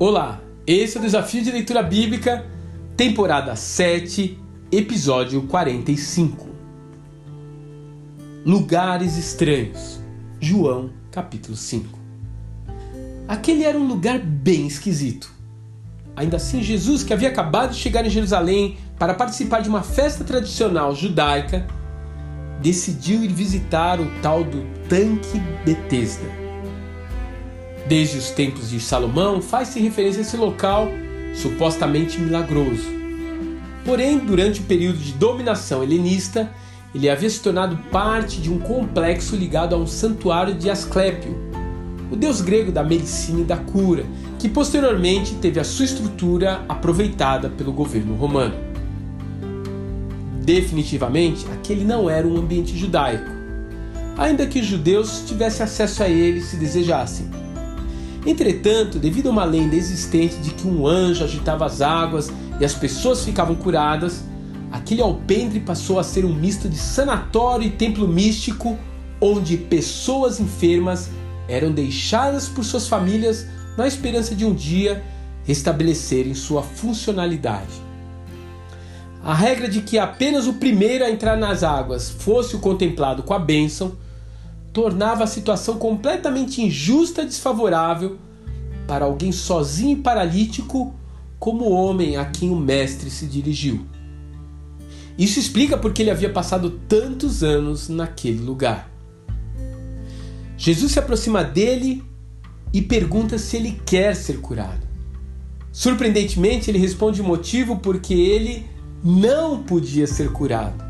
Olá, esse é o Desafio de Leitura Bíblica, temporada 7, episódio 45. Lugares estranhos. João, capítulo 5. Aquele era um lugar bem esquisito. Ainda assim, Jesus, que havia acabado de chegar em Jerusalém para participar de uma festa tradicional judaica, decidiu ir visitar o tal do Tanque Betesda Desde os tempos de Salomão, faz-se referência a esse local supostamente milagroso. Porém, durante o período de dominação helenista, ele havia se tornado parte de um complexo ligado a um santuário de Asclépio, o deus grego da medicina e da cura, que posteriormente teve a sua estrutura aproveitada pelo governo romano. Definitivamente, aquele não era um ambiente judaico, ainda que os judeus tivessem acesso a ele se desejassem. Entretanto, devido a uma lenda existente de que um anjo agitava as águas e as pessoas ficavam curadas, aquele alpendre passou a ser um misto de sanatório e templo místico, onde pessoas enfermas eram deixadas por suas famílias na esperança de um dia restabelecerem sua funcionalidade. A regra de que apenas o primeiro a entrar nas águas fosse o contemplado com a bênção tornava a situação completamente injusta e desfavorável para alguém sozinho e paralítico como o homem a quem o mestre se dirigiu. Isso explica porque ele havia passado tantos anos naquele lugar. Jesus se aproxima dele e pergunta se ele quer ser curado. Surpreendentemente, ele responde o motivo porque ele não podia ser curado.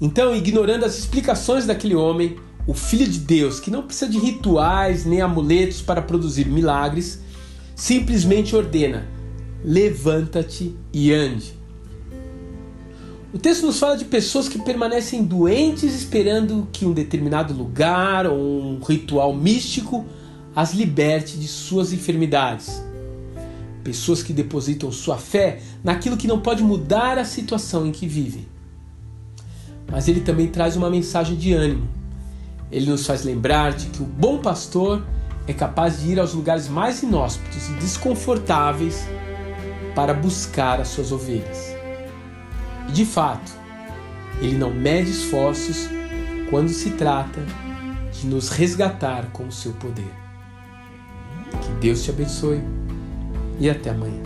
Então, ignorando as explicações daquele homem, o Filho de Deus, que não precisa de rituais nem amuletos para produzir milagres, simplesmente ordena: levanta-te e ande. O texto nos fala de pessoas que permanecem doentes esperando que um determinado lugar ou um ritual místico as liberte de suas enfermidades. Pessoas que depositam sua fé naquilo que não pode mudar a situação em que vivem mas ele também traz uma mensagem de ânimo. Ele nos faz lembrar de que o bom pastor é capaz de ir aos lugares mais inóspitos e desconfortáveis para buscar as suas ovelhas. E de fato, ele não mede esforços quando se trata de nos resgatar com o seu poder. Que Deus te abençoe e até amanhã.